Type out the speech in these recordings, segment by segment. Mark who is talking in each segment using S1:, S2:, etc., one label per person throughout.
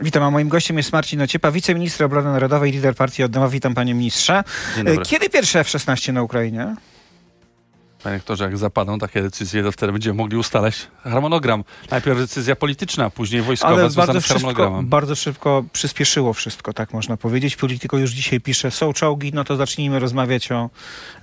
S1: Witam, a moim gościem jest Marcin Ociepa, wiceminister obrony narodowej, lider partii Odnowa. Witam panie ministrze.
S2: Dobry.
S1: Kiedy pierwsze F-16 na Ukrainie?
S2: Panie jak zapadną takie decyzje, to wtedy będziemy mogli ustalać harmonogram. Najpierw decyzja polityczna, później wojskowa,
S1: Ale
S2: związana
S1: bardzo szybko, bardzo szybko przyspieszyło wszystko, tak można powiedzieć. Politico już dzisiaj pisze, są czołgi, no to zacznijmy rozmawiać o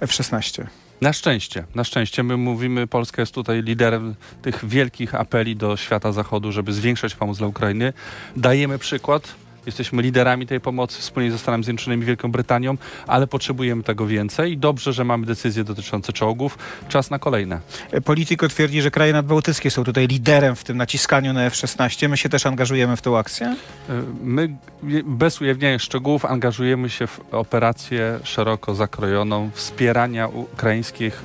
S1: F-16.
S2: Na szczęście, na szczęście my mówimy, Polska jest tutaj liderem tych wielkich apeli do świata zachodu, żeby zwiększać pomoc dla Ukrainy. Dajemy przykład. Jesteśmy liderami tej pomocy wspólnie ze Stanami Zjednoczonymi i Wielką Brytanią, ale potrzebujemy tego więcej i dobrze, że mamy decyzje dotyczące czołgów. Czas na kolejne.
S1: Politico twierdzi, że kraje nadbałtyckie są tutaj liderem w tym naciskaniu na F-16. My się też angażujemy w tę akcję?
S2: My bez ujawniania szczegółów angażujemy się w operację szeroko zakrojoną wspierania ukraińskich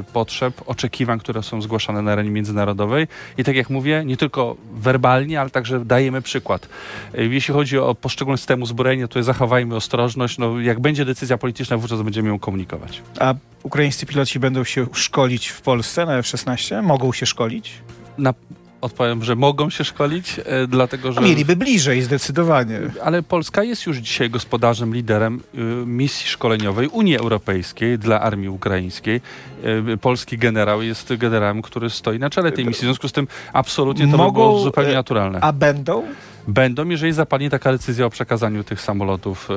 S2: y, potrzeb, oczekiwań, które są zgłaszane na arenie międzynarodowej. I tak jak mówię, nie tylko werbalnie, ale także dajemy przykład. Y, Jeśli chodzi o poszczególne systemy uzbrojenia, to zachowajmy ostrożność. No, jak będzie decyzja polityczna, wówczas będziemy ją komunikować.
S1: A ukraińscy piloci będą się szkolić w Polsce na F-16? Mogą się szkolić?
S2: Na, odpowiem, że mogą się szkolić, e, dlatego że...
S1: A mieliby bliżej, zdecydowanie.
S2: Ale Polska jest już dzisiaj gospodarzem, liderem y, misji szkoleniowej Unii Europejskiej dla armii ukraińskiej. Y, polski generał jest generałem, który stoi na czele tej misji. W związku z tym absolutnie to
S1: Mogą,
S2: było zupełnie
S1: e,
S2: naturalne.
S1: A będą?
S2: Będą, jeżeli zapadnie taka decyzja o przekazaniu tych samolotów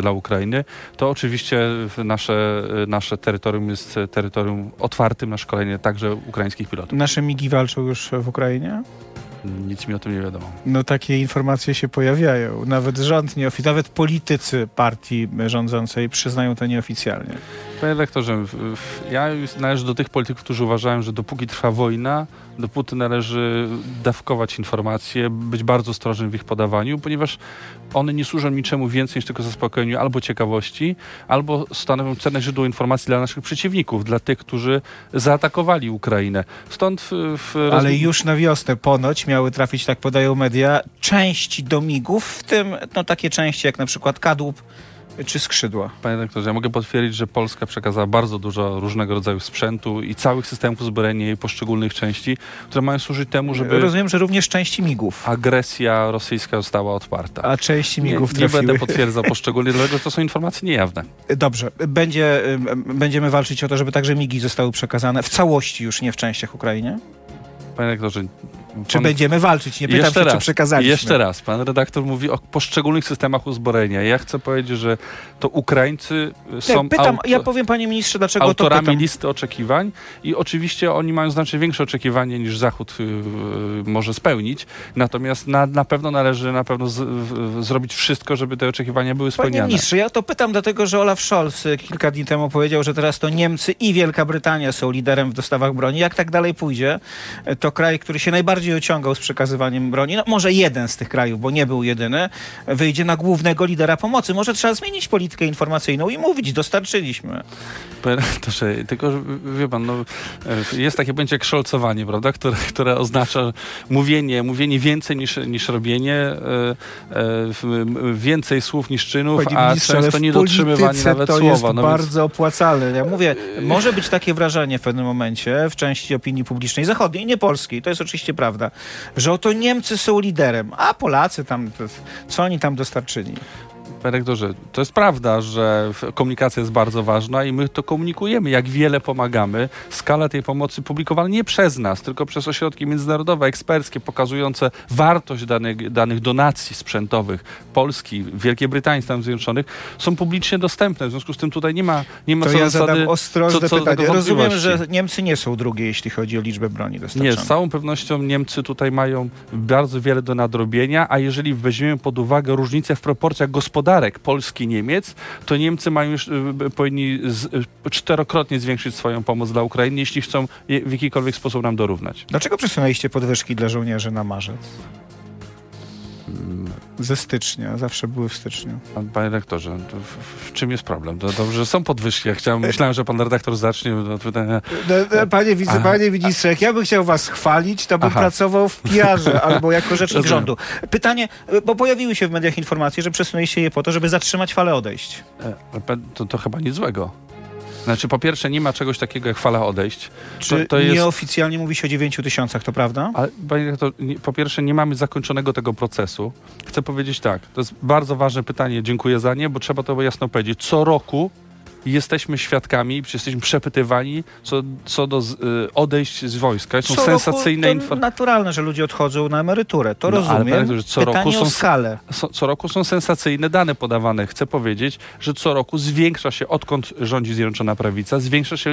S2: dla Ukrainy, to oczywiście nasze, y, nasze terytorium jest terytorium otwartym na szkolenie także ukraińskich pilotów.
S1: Nasze migi walczą już w Ukrainie?
S2: Nic mi o tym nie wiadomo.
S1: No takie informacje się pojawiają. Nawet rząd nieoficjalnie, nawet politycy partii rządzącej przyznają to nieoficjalnie.
S2: Panie rektorze, ja należę do tych polityków, którzy uważają, że dopóki trwa wojna, dopóty należy dawkować informacje, być bardzo ostrożnym w ich podawaniu, ponieważ one nie służą niczemu więcej niż tylko zaspokojeniu albo ciekawości, albo stanowią cenne źródło informacji dla naszych przeciwników, dla tych, którzy zaatakowali Ukrainę. Stąd w, w
S1: Ale już na wiosnę ponoć miały trafić, tak podają media, części do migów, w tym no, takie części jak na przykład kadłub czy skrzydła.
S2: Panie rektorze, ja mogę potwierdzić, że Polska przekazała bardzo dużo różnego rodzaju sprzętu i całych systemów uzbrojenia i poszczególnych części, które mają służyć temu, żeby
S1: Rozumiem, że również części migów.
S2: agresja rosyjska została odparta.
S1: A części
S2: nie,
S1: migów
S2: nie
S1: trafiły.
S2: będę potwierdzał poszczególnie, dlatego że to są informacje niejawne.
S1: Dobrze, będzie, będziemy walczyć o to, żeby także migi zostały przekazane w całości już, nie w częściach Ukrainie?
S2: Panie rektorze,
S1: Czy
S2: pan-
S1: będziemy walczyć? Nie pytam
S2: jeszcze
S1: się,
S2: raz,
S1: czy przekazaliśmy.
S2: Jeszcze raz, pan redaktor mówi o poszczególnych systemach uzbrojenia. Ja chcę powiedzieć, że to Ukraińcy są
S1: Nie, pytam,
S2: auto-
S1: ja powiem panie ministrze, dlaczego to
S2: autorami
S1: pytam.
S2: listy oczekiwań i oczywiście oni mają znacznie większe oczekiwanie niż Zachód y, y, może spełnić. Natomiast na, na pewno należy na pewno z, w, zrobić wszystko, żeby te oczekiwania były
S1: Panie
S2: spełniane.
S1: ministrze, ja to pytam dlatego, że Olaf Scholz y, kilka dni temu powiedział, że teraz to Niemcy i Wielka Brytania są liderem w dostawach broni. Jak tak dalej pójdzie, y, to kraj, który się najbardziej ociągał z przekazywaniem broni, no może jeden z tych krajów, bo nie był jedyny, wyjdzie na głównego lidera pomocy. Może trzeba zmienić politykę informacyjną i mówić, dostarczyliśmy.
S2: Redaktorze, tylko że, wie pan, no, jest takie pojęcie jak szolcowanie, prawda, które, które oznacza mówienie, mówienie więcej niż, niż robienie, e, e, więcej słów niż czynów,
S1: Panie
S2: a często
S1: w
S2: nie dotrzymywanie
S1: polityce
S2: nawet
S1: to
S2: słowa.
S1: jest
S2: No więc-
S1: bardzo opłacalne. Ja mówię, może być takie wrażenie w pewnym momencie w części opinii publicznej zachodniej, nie polskiej, to jest oczywiście prawda, że oto Niemcy są liderem, a Polacy tam, co oni tam dostarczyli?
S2: Panie rektorze, to jest prawda, że komunikacja jest bardzo ważna i my to komunikujemy, jak wiele pomagamy. Skala tej pomocy publikowana nie przez nas, tylko przez ośrodki międzynarodowe, eksperckie, pokazujące wartość danych, danych donacji sprzętowych Polski, Wielkiej Brytanii, Stanów Zjednoczonych, są publicznie dostępne. W związku z tym tutaj nie ma, nie ma
S1: To
S2: co
S1: ja
S2: zasady,
S1: ostrożne
S2: co- co
S1: pytanie. Rozumiem, że Niemcy nie są drugie, jeśli chodzi o liczbę broni
S2: Nie,
S1: dostarczonej.
S2: z całą pewnością Niemcy tutaj mają bardzo wiele do nadrobienia, a jeżeli weźmiemy pod uwagę różnicę w proporcjach gospodarek Polski i Niemiec, to Niemcy mają już, y, powinni z, y, czterokrotnie zwiększyć swoją pomoc dla Ukrainy, jeśli chcą w jakikolwiek sposób nam dorównać.
S1: Dlaczego przesunęliście podwyżki dla żołnierzy na marzec? Ze stycznia, zawsze były w styczniu.
S2: Pan- Panie rektorze, to w, w czym jest problem? To dobrze, że są podwyżki. Ja chciałem, myślałem, że pan redaktor zacznie od pytania.
S1: No, no, Panie, wice, panie ministrze, jak ja bym chciał was chwalić, to bym
S2: Aha.
S1: pracował w PR-ze albo jako rzecznik rządu. Pytanie, bo pojawiły się w mediach informacje, że przesunęliście je po to, żeby zatrzymać falę odejść.
S2: E, To, to chyba nic złego. Znaczy, po pierwsze, nie ma czegoś takiego jak fala odejść.
S1: Czy
S2: to, to jest...
S1: nieoficjalnie mówi się o 9 tysiącach, to prawda?
S2: Ale nie- po pierwsze, nie mamy zakończonego tego procesu. Chcę powiedzieć tak, to jest bardzo ważne pytanie, dziękuję za nie, bo trzeba to jasno powiedzieć. Co roku jesteśmy świadkami, jesteśmy przepytywani co, co do z, y, odejść z wojska. Są
S1: Co
S2: sensacyjne informacje.
S1: naturalne, że ludzie odchodzą na emeryturę, to
S2: No, ale
S1: rozumiem.
S2: panie doktorze, co
S1: Pytanie
S2: roku są-
S1: skalę.
S2: So, co roku są sensacyjne dane podawane. Chcę powiedzieć, że co roku zwiększa się, odkąd rządzi Zjednoczona Prawica, zwiększa się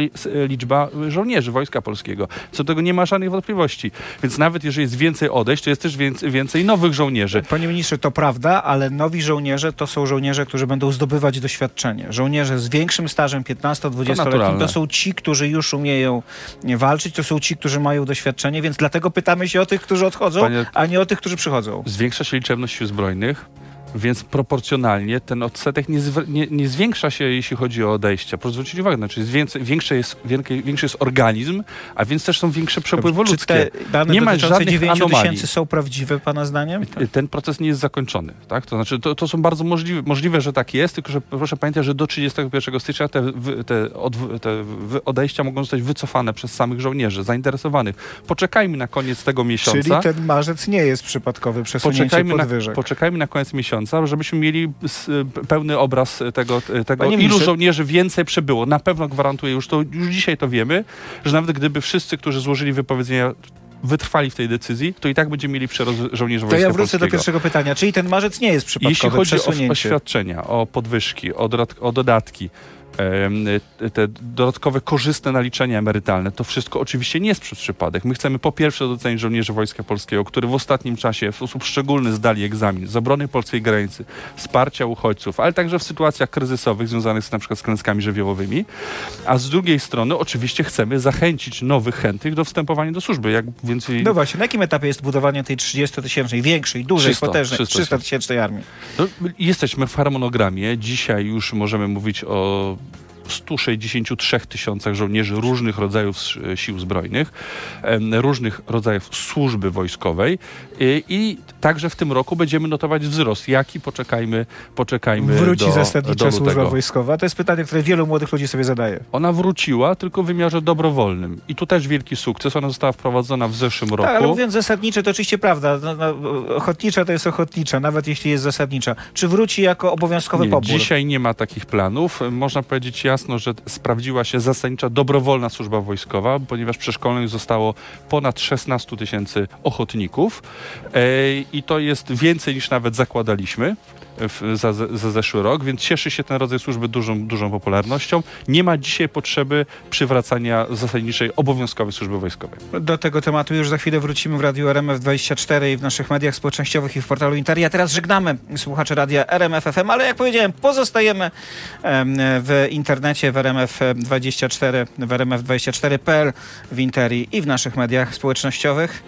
S2: liczba żołnierzy Wojska Polskiego. Co do tego nie ma żadnych wątpliwości. Więc nawet jeżeli jest więcej odejść, to jest też więcej, więcej nowych żołnierzy.
S1: Panie ministrze, to prawda, ale nowi żołnierze to są żołnierze, którzy będą zdobywać doświadczenie. Żołnierze z większym stażem 15-20-letnim to,
S2: naturalne.
S1: są ci, którzy już umieją walczyć, to są ci, którzy mają doświadczenie, więc dlatego pytamy się o tych, którzy odchodzą,
S2: Panie-
S1: a nie o tych, którzy przychodzą.
S2: Zwiększa się liczebność sił zbrojnych, więc proporcjonalnie ten odsetek nie, nie, nie zwiększa się, jeśli chodzi o odejścia. Proszę zwrócić uwagę, znaczy jest więcej, większy, jest, większy, jest organizm, a więc też są większe przepływy
S1: Czy
S2: ludzkie.
S1: te dane
S2: Nie ma żadnych
S1: 9
S2: anomalii.
S1: tysięcy są prawdziwe, pana zdaniem?
S2: Ten proces nie jest zakończony, tak? To znaczy, to, to są bardzo możliwe, możliwe, że tak jest, tylko że proszę pamiętać, że do 31 stycznia te, te, odw- te odejścia mogą zostać wycofane przez samych żołnierzy zainteresowanych. Poczekajmy na koniec tego miesiąca.
S1: Czyli ten marzec nie jest przypadkowy przesunięcie
S2: Poczekajmy na,
S1: podwyżek.
S2: poczekajmy na koniec miesiąca, żebyśmy mieli p- pełny obraz tego, tego
S1: Panie
S2: ilu żołnierzy więcej przybyło. Na pewno gwarantuję, już, to, już dzisiaj to wiemy, że nawet gdyby wszyscy, którzy złożyli wypowiedzenia wytrwali w tej decyzji, to i tak będziemy mieli przerost żołnierzy
S1: To ja wrócę do
S2: Polskiego.
S1: pierwszego pytania. Czyli ten marzec nie jest przypadkowy
S2: Jeśli chodzi o, o świadczenia, o podwyżki, o, dodat, o dodatki, te dodatkowe korzystne naliczenia emerytalne, to wszystko oczywiście nie jest przez przypadek. My chcemy po pierwsze docenić żołnierzy Wojska Polskiego, którzy w ostatnim czasie w sposób szczególny zdali egzamin z obrony polskiej granicy, wsparcia uchodźców, ale także w sytuacjach kryzysowych związanych z na przykład z klęskami żywiołowymi. A z drugiej strony oczywiście chcemy zachęcić nowych chętnych do wstępowania do służby. Jak więcej...
S1: No właśnie, na jakim etapie jest budowanie tej 30-tysięcznej, większej, dużej,
S2: 300,
S1: potężnej,
S2: 300
S1: 300-tysięcznej armii?
S2: No, jesteśmy w harmonogramie. Dzisiaj już możemy mówić o 163 tysiącach żołnierzy różnych rodzajów s- sił zbrojnych, różnych rodzajów służby wojskowej i, także w tym roku będziemy notować wzrost. Jaki? Poczekajmy, poczekajmy
S1: Wróci
S2: do,
S1: zasadnicza
S2: do
S1: służba wojskowa? To jest pytanie, które wielu młodych ludzi sobie zadaje.
S2: Ona wróciła, tylko w wymiarze dobrowolnym. I tu też wielki sukces. Ona została wprowadzona w zeszłym roku.
S1: Tak, ale mówiąc zasadnicze, to oczywiście prawda. No, no, ochotnicza to jest ochotnicza, nawet jeśli jest zasadnicza. Czy wróci jako obowiązkowy
S2: Nie,
S1: pobór?
S2: dzisiaj nie ma takich planów. Można powiedzieć jasno, że sprawdziła się zasadnicza dobrowolna służba wojskowa, ponieważ przeszkolonych zostało ponad 16 tysięcy ochotników i to jest więcej niż nawet zakładaliśmy. W, za, za zeszły rok, więc cieszy się ten rodzaj służby dużą, dużą popularnością. Nie ma dzisiaj potrzeby przywracania zasadniczej obowiązkowej służby wojskowej.
S1: Do tego tematu już za chwilę wrócimy w Radiu RMF24 i w naszych mediach społecznościowych i w portalu Interia. Teraz żegnamy słuchaczy radia RMF FM, ale jak powiedziałem, pozostajemy em, w internecie w RMF24, w RMF24.pl, w Interii i w naszych mediach społecznościowych.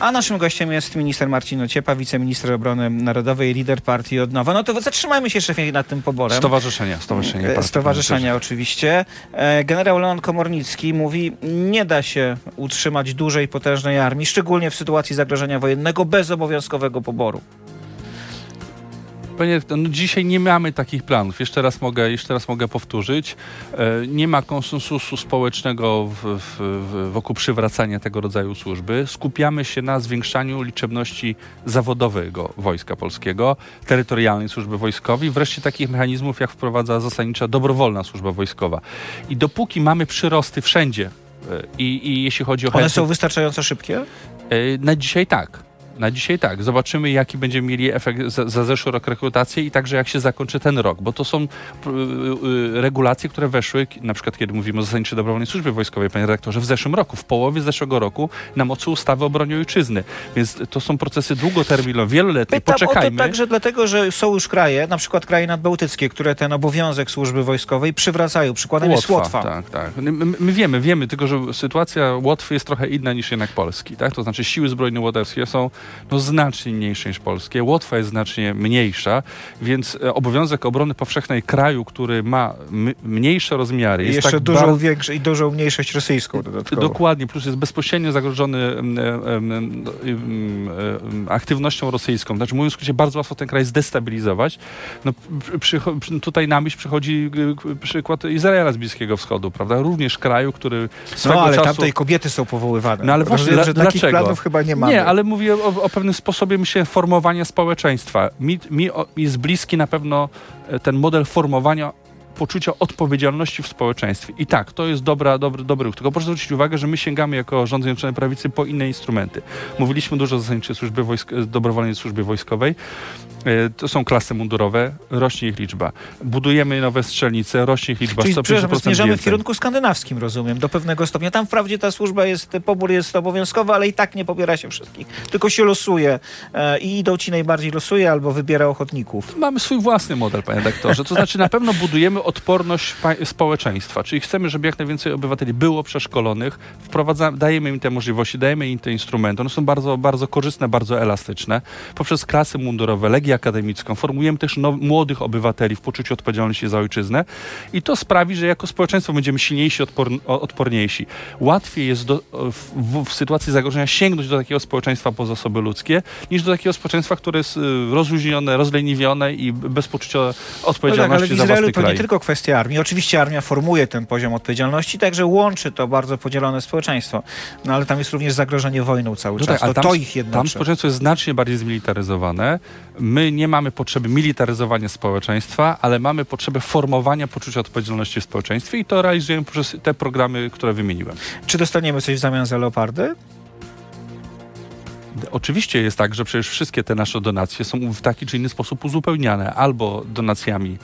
S1: A naszym gościem jest minister Marcin Ociepa, wiceminister obrony narodowej, lider partii Odnowa. No to zatrzymajmy się szefie nad tym poborem.
S2: Stowarzyszenia, stowarzyszenia.
S1: E,
S2: partii,
S1: Stowarzyszenia oczywiście. E, Generał Leon Komornicki mówi, nie da się utrzymać dużej, potężnej armii, szczególnie w sytuacji zagrożenia wojennego, bez obowiązkowego poboru.
S2: Panie, no dzisiaj nie mamy takich planów. Jeszcze raz mogę, jeszcze raz mogę powtórzyć. E, nie ma konsensusu społecznego w, w, wokół przywracania tego rodzaju służby. Skupiamy się na zwiększaniu liczebności zawodowego Wojska Polskiego, terytorialnej służby wojskowej, wreszcie takich mechanizmów, jak wprowadza zasadnicza dobrowolna służba wojskowa. I dopóki mamy przyrosty wszędzie, e, i, i jeśli chodzi o
S1: One
S2: chętnych-
S1: są wystarczająco szybkie?
S2: E, Na dzisiaj tak. Na dzisiaj tak. Zobaczymy, jaki będziemy mieli efekt za, za zeszły rok rekrutacji i także jak się zakończy ten rok, bo to są y, y, regulacje, które weszły, na przykład kiedy mówimy o zasadniczej dobrowolnej służbie wojskowej, panie rektorze, w zeszłym roku, w połowie zeszłego roku na mocy ustawy o broni ojczyzny. Więc to są procesy długoterminowe, wieloletnie.
S1: Pytam o to
S2: Poczekajmy.
S1: także dlatego, że są już kraje, na przykład kraje nadbałtyckie, które ten obowiązek służby wojskowej przywracają. Przykładem jest Łotwa.
S2: Tak, tak. My, my my wiemy, wiemy, tylko że sytuacja Łotwy jest trochę inna niż jednak Polski. Tak? To znaczy siły zbrojne łotewskie są no znacznie mniejsze niż polskie. Łotwa jest znacznie mniejsza, więc e, obowiązek obrony powszechnej kraju, który ma mniejsze rozmiary,
S1: I
S2: jest
S1: jeszcze
S2: tak
S1: dużo
S2: bardzo-
S1: większe i dużą mniejszość rosyjską dodatkowo.
S2: Dokładnie, plus jest bezpośrednio zagrożony aktywnością rosyjską. Znaczy, mówiąc w skrócie, bardzo łatwo ten kraj zdestabilizować. No, przy, tutaj na myśl przychodzi y, przykład Izraela z Bliskiego Wschodu, prawda? Również kraju, który swego
S1: No ale
S2: czasu...
S1: tamtej kobiety są powoływane.
S2: No ale właśnie,
S1: Rozumiem, że takich
S2: dlaczego?
S1: planów chyba nie mamy.
S2: Nie, ale mówię o, o pewnym sposobie myślę, formowania społeczeństwa. Mi, mi o, jest bliski na pewno e, ten model formowania poczucia odpowiedzialności w społeczeństwie. I tak, to jest dobra, dobry, dobry ruch. Tylko proszę zwrócić uwagę, że my sięgamy jako rząd Zjednoczonej Prawicy po inne instrumenty. Mówiliśmy dużo o zasadniczej służbie wojsk, dobrowolnej służbie wojskowej. E, To są klasy mundurowe, rośnie ich liczba. Budujemy nowe strzelnice, rośnie ich liczba.
S1: Czyli
S2: 150%
S1: przepraszam, zmierzamy w kierunku skandynawskim, rozumiem, do pewnego stopnia. Tam wprawdzie ta służba jest, pobór jest obowiązkowy, ale i tak nie pobiera się wszystkich. Tylko się losuje e, i idą ci najbardziej losuje albo wybiera ochotników.
S2: Mamy swój własny model, panie doktorze. To znaczy na pewno budujemy odporność społeczeństwa, czyli chcemy, żeby jak najwięcej obywateli było przeszkolonych, wprowadzamy, dajemy im te możliwości, dajemy im te instrumenty. One są bardzo, bardzo korzystne, bardzo elastyczne. Poprzez klasy mundurowe, legię akademicką formujemy też now, młodych obywateli w poczuciu odpowiedzialności za ojczyznę i to sprawi, że jako społeczeństwo będziemy silniejsi, odporniejsi. Łatwiej jest do, w, w, w sytuacji zagrożenia sięgnąć do takiego społeczeństwa po zasoby ludzkie, niż do takiego społeczeństwa, które jest y, rozluźnione, rozleniwione i bez poczucia
S1: No tak, ale
S2: odpowiedzialności
S1: w
S2: za własny
S1: to nie
S2: kraj.
S1: Tylko kwestia armii. Oczywiście armia formuje ten poziom odpowiedzialności, także łączy to bardzo podzielone społeczeństwo. No ale tam jest również zagrożenie wojną cały
S2: No
S1: czas.
S2: tak,
S1: to,
S2: tam,
S1: to ich
S2: tam
S1: jednoczy.
S2: społeczeństwo jest znacznie bardziej zmilitaryzowane. My nie mamy potrzeby militaryzowania społeczeństwa, ale mamy potrzebę formowania poczucia odpowiedzialności w społeczeństwie i to realizujemy poprzez te programy, które wymieniłem.
S1: Czy dostaniemy coś w zamian za leopardy?
S2: Oczywiście jest tak, że przecież wszystkie te nasze donacje są w taki czy inny sposób uzupełniane albo donacjami e,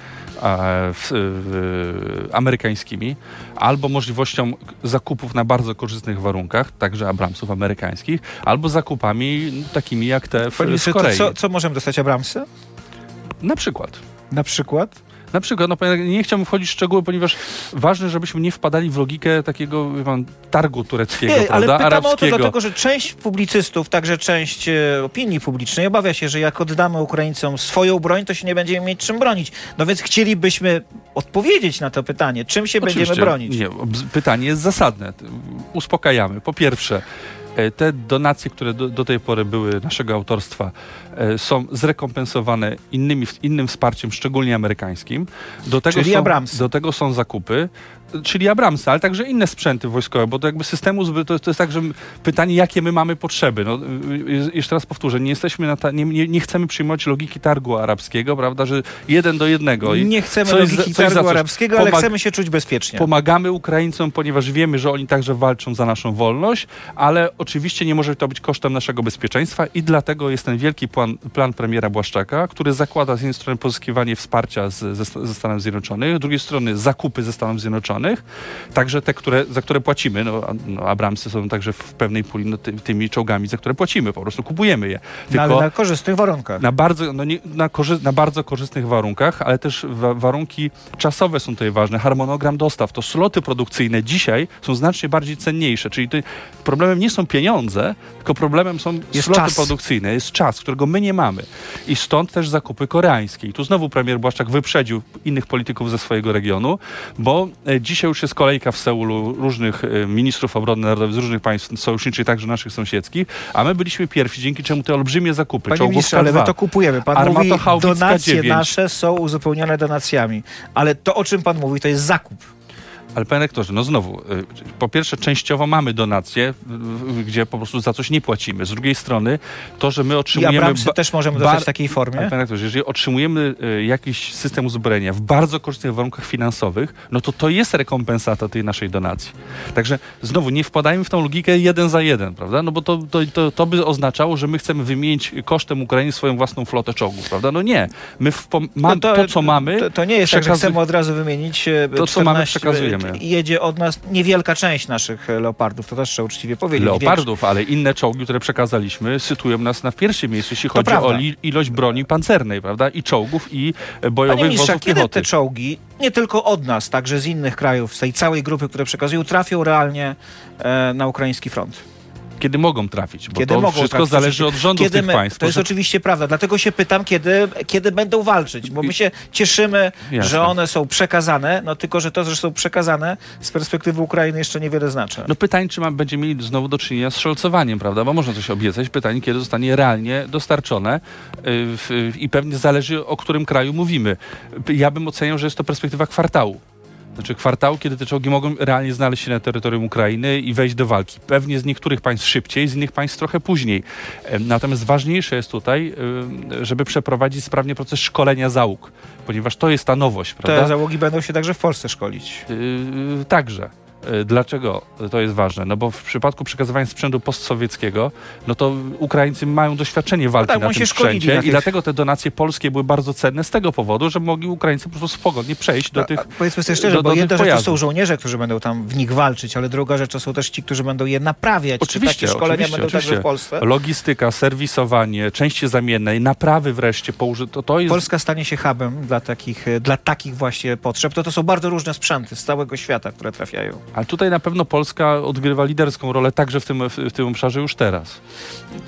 S2: w, w, amerykańskimi, albo możliwością zakupów na bardzo korzystnych warunkach, także Abramsów amerykańskich, albo zakupami takimi jak te w,
S1: to
S2: Korei.
S1: co, co możemy dostać Abramsy?
S2: Na przykład.
S1: Na przykład?
S2: Na przykład, no, nie chciałbym wchodzić w szczegóły, ponieważ ważne, żebyśmy nie wpadali w logikę takiego pan, targu tureckiego,
S1: Nie, ale
S2: prawda,
S1: pytam o to dlatego, że część publicystów, także część e, opinii publicznej obawia się, że jak oddamy Ukraińcom swoją broń, to się nie będziemy mieć czym bronić. No więc chcielibyśmy odpowiedzieć na to pytanie, czym się będziemy
S2: Oczywiście.
S1: bronić.
S2: Nie, pytanie jest zasadne. Uspokajamy. Po pierwsze, te donacje, które do, do tej pory były naszego autorstwa, e, są zrekompensowane innymi, innym wsparciem, szczególnie amerykańskim. Do tego
S1: Czyli
S2: są. Do tego są zakupy, e, czyli Abramsy, ale także inne sprzęty wojskowe, bo to jakby systemu, to, to jest tak, że m- pytanie, jakie my mamy potrzeby. No, y, y, jeszcze raz powtórzę, nie jesteśmy na ta, nie, nie, nie chcemy przyjmować logiki targu arabskiego, prawda, że jeden do jednego. I
S1: Nie chcemy
S2: coś
S1: logiki
S2: coś
S1: targu arabskiego, ale chcemy się czuć bezpiecznie.
S2: Pomagamy Ukraińcom, ponieważ wiemy, że oni także walczą za naszą wolność, ale oczywiście nie może to być kosztem naszego bezpieczeństwa i dlatego jest ten wielki plan, plan premiera Błaszczaka, który zakłada z jednej strony pozyskiwanie wsparcia z, ze, ze Stanów Zjednoczonych, z drugiej strony zakupy ze Stanów Zjednoczonych, także te, które, za które płacimy. No, no, Abramsy są także w pewnej puli no, ty, tymi czołgami, za które płacimy, po prostu kupujemy je.
S1: No, ale na korzystnych warunkach.
S2: Na bardzo, no nie, na, korzy- na bardzo korzystnych warunkach, ale też wa- warunki czasowe są tutaj ważne. Harmonogram dostaw, to sloty produkcyjne dzisiaj są znacznie bardziej cenniejsze. Czyli problemem nie są pieniądze, tylko problemem są
S1: Jest
S2: sloty
S1: czas.
S2: produkcyjne, jest czas, którego my nie mamy. I stąd też zakupy koreańskie. I tu znowu premier Błaszczak wyprzedził innych polityków ze swojego regionu, bo e, dzisiaj już jest kolejka w Seulu różnych e, ministrów obrony narodowej z różnych państw sojuszniczych, także naszych sąsiedzkich, a my byliśmy pierwsi, dzięki czemu te olbrzymie zakupy,
S1: Panie ministrze, ale my
S2: K2,
S1: to kupujemy. Pan mówi,
S2: Armatohaubicka
S1: donacje
S2: 9.
S1: nasze są uzupełnione donacjami. Ale to, o czym pan mówi, to jest zakup.
S2: Ale panie rektorze, no znowu, y, po pierwsze częściowo mamy donacje, gdzie po prostu za coś nie płacimy. Z drugiej strony to, że my
S1: I
S2: otrzymujemy...
S1: Abramsy
S2: ba-
S1: też możemy dostać w takiej
S2: Ale
S1: formie.
S2: panie rektorze, jeżeli otrzymujemy y, jakiś system uzbrojenia w bardzo korzystnych warunkach finansowych, no to to jest rekompensata tej naszej donacji. Także znowu nie wpadajmy w tą logikę jeden za jeden, prawda? No bo to, to, to, to by oznaczało, że my chcemy wymienić kosztem Ukrainy swoją własną flotę czołgów, prawda? No nie. My w, ma,
S1: No
S2: to, co mamy...
S1: To, to nie jest tak, że chcemy od razu wymienić. e,
S2: To, co mamy,
S1: 14,
S2: przekazujemy.
S1: Jedzie od nas niewielka część naszych e, leopardów, to też trzeba uczciwie powiedzieć.
S2: Leopardów, ale inne czołgi, które przekazaliśmy, sytuują nas na pierwszym miejscu, jeśli chodzi
S1: prawda.
S2: o ilość broni pancernej, prawda? I czołgów, i e,
S1: Panie
S2: bojowych
S1: ministrze,
S2: wozów
S1: kiedy
S2: piechoty.
S1: te czołgi, nie tylko od nas, także z innych krajów, z tej całej grupy, które przekazują, trafią realnie e, na ukraiński front?
S2: Kiedy mogą trafić, bo
S1: Kiedy
S2: to
S1: mogą
S2: wszystko
S1: trafić,
S2: zależy od rządów
S1: kiedy
S2: tych
S1: my,
S2: państw.
S1: To jest oczywiście prawda, dlatego się pytam, kiedy, kiedy będą walczyć, bo my się cieszymy,
S2: Jasne.
S1: że one są przekazane, no tylko, że to, że są przekazane z perspektywy Ukrainy jeszcze niewiele znaczy.
S2: No pytań, czy ma, będzie mieli znowu do czynienia z szolcowaniem, prawda? Bo można coś obiecać. Pytanie, kiedy zostanie realnie dostarczone y, i pewnie zależy, o którym kraju mówimy. Ja bym oceniał, że jest to perspektywa kwartału. Znaczy kwartału, kiedy te czołgi mogą realnie znaleźć się na terytorium Ukrainy i wejść do walki. Pewnie z niektórych państw szybciej, z innych państw trochę później. Em, Natomiast ważniejsze jest tutaj, y, żeby przeprowadzić sprawnie proces szkolenia załóg, ponieważ to jest ta nowość, prawda?
S1: Te załogi będą się także w Polsce szkolić.
S2: Yy, także. Yy, Dlaczego to jest ważne? No bo w przypadku przekazywania sprzętu postsowieckiego, no to Ukraińcy mają doświadczenie walki
S1: tak,
S2: na tym sprzęcie
S1: na
S2: i dlatego te donacje polskie były bardzo cenne z tego powodu, że mogli Ukraińcy po prostu swobodnie przejść do tych
S1: powiedzmy sobie szczerze,
S2: do-
S1: bo
S2: do tych
S1: jedna rzecz to są żołnierze, którzy będą tam w nich walczyć, ale druga rzecz to są też ci, którzy będą je naprawiać. Czy
S2: Oczywiście,
S1: takie szkolenia
S2: oczywiście,
S1: będą także
S2: oczywiście.
S1: w Polsce?
S2: logistyka, serwisowanie, części zamienne, naprawy wreszcie poużyte. To, to jest
S1: Polska stanie się hubem dla takich, dla takich właśnie potrzeb. To to są bardzo różne sprzęty z całego świata, które trafiają.
S2: Ale tutaj na pewno Polska odgrywa liderską rolę także w tym, w, tym obszarze już teraz.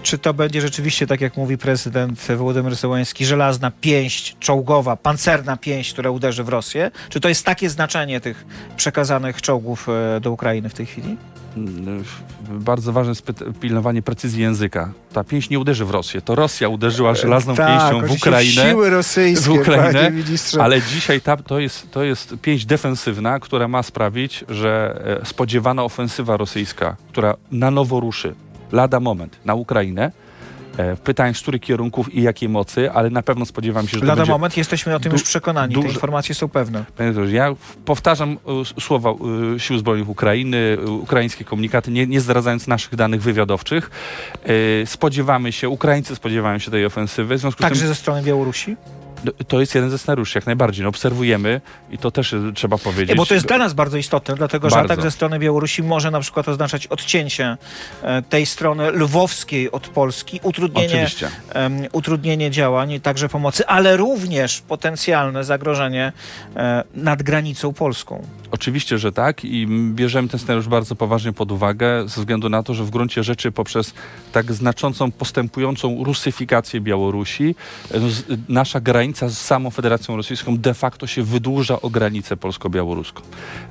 S1: Czy to będzie rzeczywiście, tak jak mówi prezydent Wołodymyr Zełański, żelazna pięść czołgowa, pancerna pięść, która uderzy w Rosję? Czy to jest takie znaczenie tych przekazanych czołgów e, do Ukrainy w tej chwili?
S2: Mm, Bardzo ważne jest pilnowanie precyzji języka. Ta pięść nie uderzy w Rosję. To Rosja uderzyła żelazną
S1: tak,
S2: pięścią w Ukrainę.
S1: Siły rosyjskie,
S2: w Ukrainę. Ale dzisiaj ta, to, jest, to jest pięść defensywna, która ma sprawić, że e, spodziewana ofensywa rosyjska, która na nowo ruszy, lada moment, na Ukrainę, e, pytań z których kierunków i jakiej mocy, ale na pewno spodziewam się, że
S1: Lada
S2: będzie...
S1: moment, jesteśmy o tym już przekonani. Te
S2: duże-
S1: informacje są pewne.
S2: Ja powtarzam e, słowa e, Sił Zbrojnych Ukrainy, e, ukraińskie komunikaty, nie, nie zdradzając naszych danych wywiadowczych. E, Spodziewamy się, Ukraińcy spodziewają się tej ofensywy. W związku z
S1: Także
S2: tym
S1: ze strony Białorusi?
S2: No, to jest jeden ze scenariuszy, jak najbardziej. No, obserwujemy i to też e, trzeba powiedzieć.
S1: Nie, bo to jest dla nas bardzo istotne, dlatego że
S2: Bardzo.
S1: atak ze strony Białorusi może na przykład oznaczać odcięcie e, tej strony lwowskiej od Polski, utrudnienie, em, utrudnienie działań, także pomocy, ale również potencjalne zagrożenie e, nad granicą polską.
S2: Oczywiście, że tak i bierzemy ten scenariusz bardzo poważnie pod uwagę ze względu na to, że w gruncie rzeczy poprzez tak znaczącą, postępującą rusyfikację Białorusi no, nasza granica z samą Federacją Rosyjską de facto się wydłuża o granicę polsko-białoruską.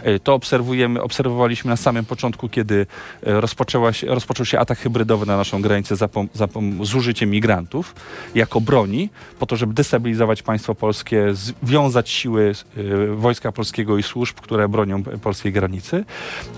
S2: E, To obserwujemy, obserwowaliśmy na samym początku, kiedy e, rozpoczęła się, rozpoczął się atak hybrydowy na naszą granicę za, pom- za pom- z użyciem migrantów jako broni, po to, żeby destabilizować państwo polskie, związać siły e, Wojska Polskiego i służb, które bronią polskiej granicy.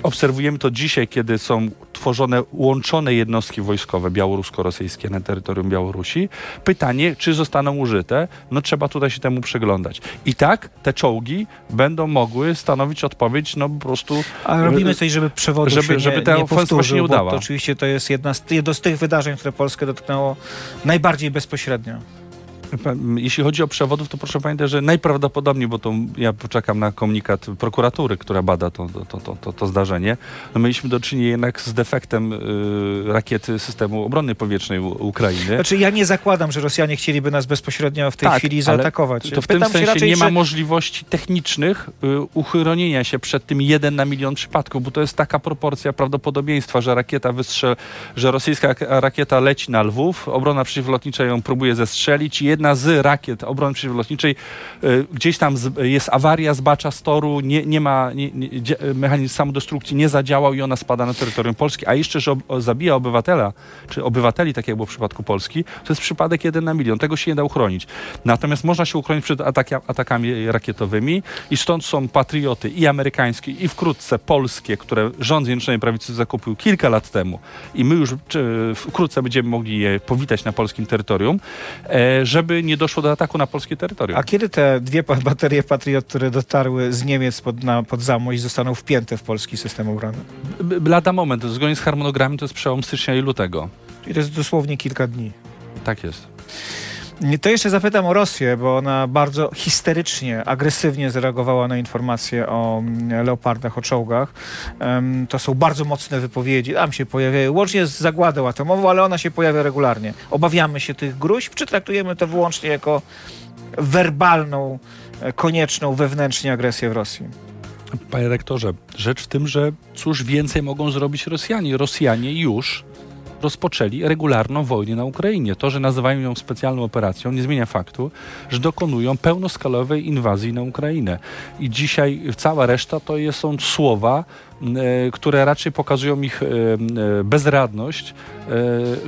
S2: Obserwujemy to dzisiaj, kiedy są tworzone łączone jednostki wojskowe białorusko-rosyjskie na terytorium Białorusi. Pytanie, czy zostaną użyte? No trzeba tutaj się temu przyglądać. I tak te czołgi będą mogły stanowić odpowiedź, no po prostu
S1: Ale robimy coś, żeby przewodu
S2: żeby-
S1: się nie,
S2: żeby ta
S1: nie
S2: ofensywa się nie udała.
S1: To oczywiście to jest jedna z, jedno z tych wydarzeń, które Polskę dotknęło najbardziej bezpośrednio.
S2: Jeśli chodzi o przewodów, to proszę pamiętać, że najprawdopodobniej, bo to ja poczekam na komunikat prokuratury, która bada to, to, to, to, to zdarzenie, no mieliśmy do czynienia jednak z defektem y, rakiety systemu obrony powietrznej u, Ukrainy.
S1: Znaczy ja nie zakładam, że Rosjanie chcieliby nas bezpośrednio w tej
S2: Tak,
S1: chwili zaatakować.
S2: To w tym
S1: Pytam się
S2: sensie
S1: raczej,
S2: nie ma
S1: czy-
S2: możliwości technicznych y, uchronienia się przed tym jeden na milion przypadków, bo to jest taka proporcja prawdopodobieństwa, że rakieta wystrzel, że rosyjska rakieta leci na Lwów, obrona przeciwlotnicza ją próbuje zestrzelić i jedna z rakiet obrony przeciwlotniczej y, gdzieś tam jest awaria, zbacza z toru, nie, nie ma, nie, nie, mechanizm samodestrukcji nie zadziałał i ona spada na terytorium Polski, a jeszcze, że ob, zabija obywatela, czy obywateli, tak jak było w przypadku Polski, to jest przypadek jeden na milion. Tego się nie da uchronić. Natomiast można się uchronić przed ataki, atakami rakietowymi i stąd są patrioty i amerykańskie, i wkrótce polskie, które rząd Zjednoczonej Prawicy zakupił kilka lat temu i my już czy, wkrótce będziemy mogli je powitać na polskim terytorium, e, żeby nie doszło do ataku na polskie terytorium.
S1: A kiedy te dwie baterie Patriot, które dotarły z Niemiec pod, na, pod Zamość, zostaną wpięte w polski system obrony?
S2: Lada moment, zgodnie z harmonogramem to jest przełom stycznia i lutego.
S1: Czyli to jest dosłownie kilka dni.
S2: Tak jest.
S1: To jeszcze zapytam o Rosję, bo ona bardzo histerycznie, agresywnie zareagowała na informacje o mm, leopardach, o czołgach. To są bardzo mocne wypowiedzi. Tam się pojawiają, łącznie z zagładą atomową, ale ona się pojawia regularnie. Obawiamy się tych gruźb, czy traktujemy to wyłącznie jako werbalną, e, konieczną wewnętrznie agresję w Rosji?
S2: Panie rektorze, rzecz w tym, że cóż więcej mogą zrobić Rosjanie. Rosjanie już rozpoczęli regularną wojnę na Ukrainie. To, że nazywają ją specjalną operacją, nie zmienia faktu, że dokonują pełnoskalowej inwazji na Ukrainę. I dzisiaj cała reszta to są słowa, które raczej pokazują ich e, e, bezradność, e,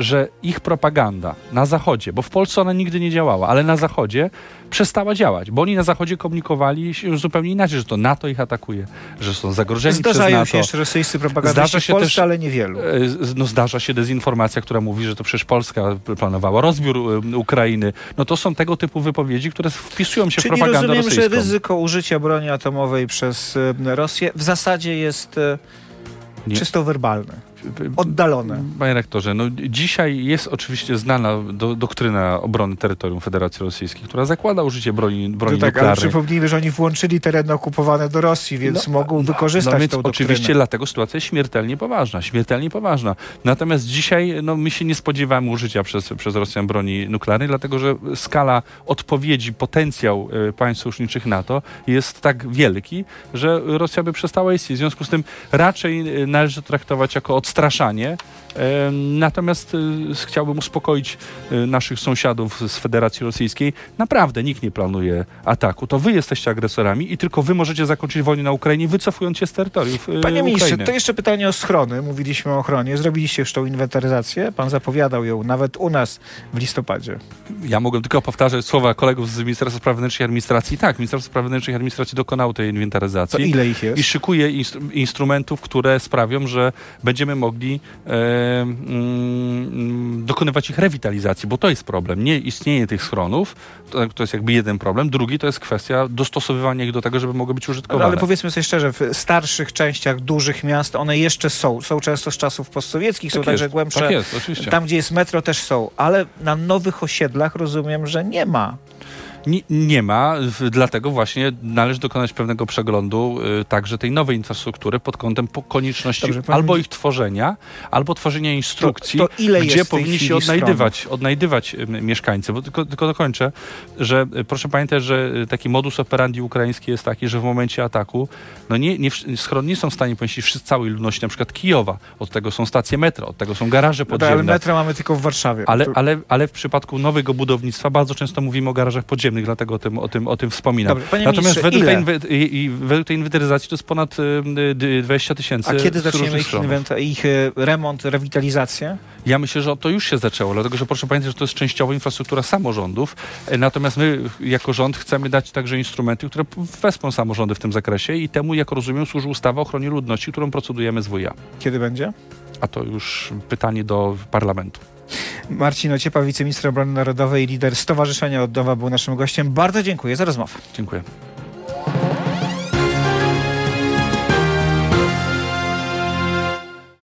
S2: że ich propaganda na Zachodzie, bo w Polsce ona nigdy nie działała, ale na Zachodzie przestała działać, bo oni na Zachodzie komunikowali się już zupełnie inaczej, że to NATO ich atakuje, że są zagrożeni
S1: Zdarzają
S2: przez
S1: się
S2: NATO.
S1: jeszcze rosyjscy propagandyści
S2: Zdarza
S1: w
S2: się
S1: Polsce,
S2: też-
S1: ale niewielu.
S2: E, No zdarza się dezinformacja, która mówi, że to przecież Polska planowała rozbiór e, Ukrainy. No to są tego typu wypowiedzi, które wpisują się w
S1: Czyli
S2: propagandę
S1: rozumiem,
S2: rosyjską.
S1: że ryzyko użycia broni atomowej przez e, Rosję w zasadzie jest czysto werbalne, oddalone.
S2: Panie rektorze, no dzisiaj jest oczywiście znana do, doktryna obrony terytorium Federacji Rosyjskiej, która zakłada użycie broni, broni
S1: No tak, ale
S2: nuklearnej.
S1: przypomnijmy, że oni włączyli tereny okupowane do Rosji, więc
S2: No,
S1: mogą wykorzystać
S2: no więc
S1: tą
S2: oczywiście
S1: doktrynę.
S2: dlatego sytuacja jest śmiertelnie poważna, śmiertelnie poważna. Natomiast dzisiaj no, my się nie spodziewamy użycia przez, przez Rosjan broni nuklearnej, dlatego że skala odpowiedzi, potencjał e, państw sojuszniczych NATO jest tak wielki, że Rosja by przestała istnieć. W związku z tym raczej e, należy to traktować jako odstraszanie. E, Natomiast e, chciałbym uspokoić e, naszych sąsiadów z Federacji Rosyjskiej. Naprawdę nikt nie planuje ataku. To wy jesteście agresorami i tylko wy możecie zakończyć wojnę na Ukrainie, wycofując się z terytoriów
S1: Panie ministrze, to jeszcze pytanie o schrony. Mówiliśmy o ochronie. Zrobiliście już tą inwentaryzację. Pan zapowiadał ją nawet u nas w listopadzie.
S2: Ja mogłem tylko powtarzać słowa kolegów z Ministerstwa Spraw Wewnętrznych i Administracji. Tak, Ministerstwo Spraw Wewnętrznych i Administracji dokonało tej
S1: To
S2: inwentaryzacji.
S1: ile ich jest?
S2: I szykuje instru- instrumentów, które sprawią, że będziemy mogli e, mm, dokonywać ich rewitalizacji, bo to jest problem. Nie istnienie tych schronów, to, to jest jakby jeden problem. Drugi to jest kwestia dostosowywania ich do tego, żeby mogły być
S1: Ale,
S2: użytkowane.
S1: ale powiedzmy sobie szczerze, w starszych częściach dużych miast one jeszcze są. Są często z czasów postsowieckich, są
S2: tak
S1: także
S2: jest,
S1: głębsze.
S2: Tak jest, oczywiście.
S1: Tam, gdzie jest metro, też są. Ale na nowych osiedlach rozumiem, że nie ma.
S2: Nie, ma, dlatego właśnie należy dokonać pewnego przeglądu y, także tej nowej infrastruktury pod kątem konieczności
S1: Dobrze,
S2: albo ich tworzenia, albo tworzenia instrukcji,
S1: To- to
S2: gdzie powinni się odnajdywać, odnajdywać y, mieszkańcy. Bo tylko, tylko dokończę, że y, proszę pamiętać, że taki modus operandi ukraiński jest taki, że w momencie ataku no nie, nie, schron nie są w stanie pomieścić całej ludności, na przykład Kijowa. Od tego są stacje metro, od tego są garaże
S1: No tak, ale
S2: podziemne.
S1: metro mamy tylko w Warszawie.
S2: Ale, ale, ale w przypadku nowego budownictwa bardzo często mówimy o garażach podziemnych, dlatego o tym, o tym, o tym wspominam.
S1: Dobrze, panie
S2: Natomiast według, tej, i, według tej inwentaryzacji to jest ponad y, y, 20 tysięcy
S1: A kiedy zaczniemy ich, ich remont, rewitalizację?
S2: Ja myślę, że to już się zaczęło, dlatego że proszę pamiętać, że to jest częściowo infrastruktura samorządów. E, Natomiast my jako rząd chcemy dać także instrumenty, które wesprą samorządy w tym zakresie i temu, jak rozumiem, służy ustawa o ochronie ludności, którą procedujemy z WIA.
S1: Kiedy będzie?
S2: A to już pytanie do parlamentu.
S1: Marcin Ociepa, wiceminister obrony narodowej i lider Stowarzyszenia Odnowa był naszym gościem. Bardzo dziękuję za rozmowę.
S2: Dziękuję.